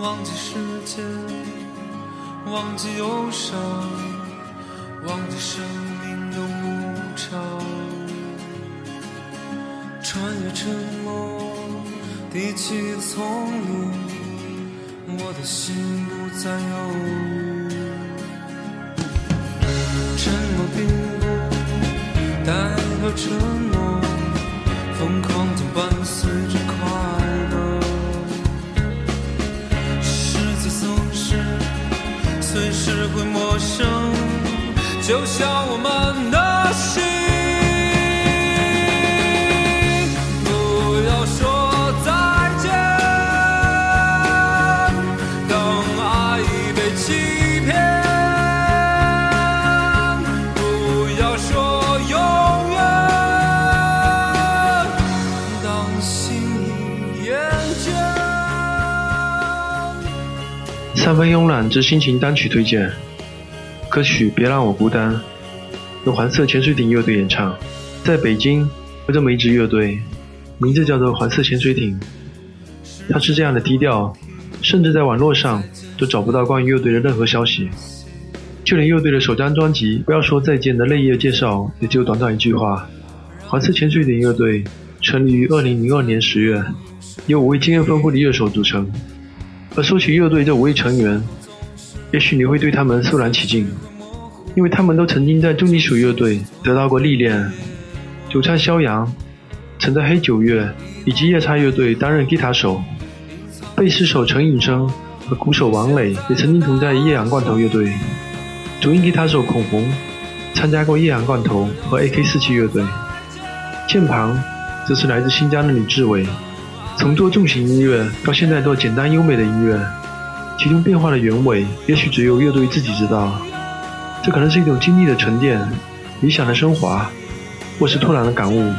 忘记时间，忘记忧伤，忘记生命的无常。穿越沉默，低起丛林，我的心不再犹豫。沉默并不代表沉默，向我们的心。不要说再见，当爱已被欺骗。不要说永远，当心已厌倦。三分慵懒之心情单曲推荐，歌曲《别让我孤单》由环色潜水艇乐队演唱。在北京有这么一支乐队，名字叫做环色潜水艇。它是这样的低调，甚至在网络上都找不到关于乐队的任何消息。就连乐队的首张专辑《不要说再见》的内页介绍，也只有短短一句话：环色潜水艇乐队成立于2002年10月，由五位经验丰富的乐手组成。而说起乐队这五位成员，也许你会对他们肃然起敬，因为他们都曾经在重金属乐队得到过历练。主唱肖阳曾在黑九月以及夜叉乐队担任吉他手，贝斯手陈颖生和鼓手王磊也曾经同在夜阳罐头乐队。主音吉他手孔红参加过夜阳罐头和 AK47 乐队。键盘则是来自新疆的李志伟。从做重型音乐到现在做简单优美的音乐，其中变化的原委，也许只有乐队自己知道。这可能是一种经历的沉淀，理想的升华，或是突然的感悟。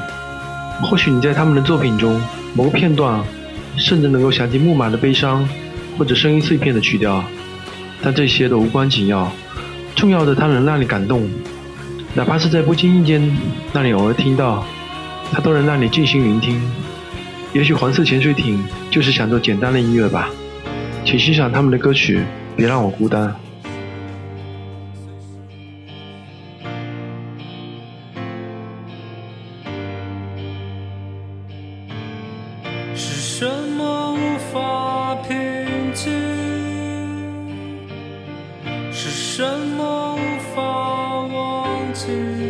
或许你在他们的作品中某个片段，甚至能够想起木马的悲伤，或者声音碎片的曲调。但这些都无关紧要，重要的它能让你感动，哪怕是在不经意间让你偶尔听到，它都能让你静心聆听。也许黄色潜水艇就是想做简单的音乐吧，请欣赏他们的歌曲别让我孤单。是什么无法平静是什么无法忘记？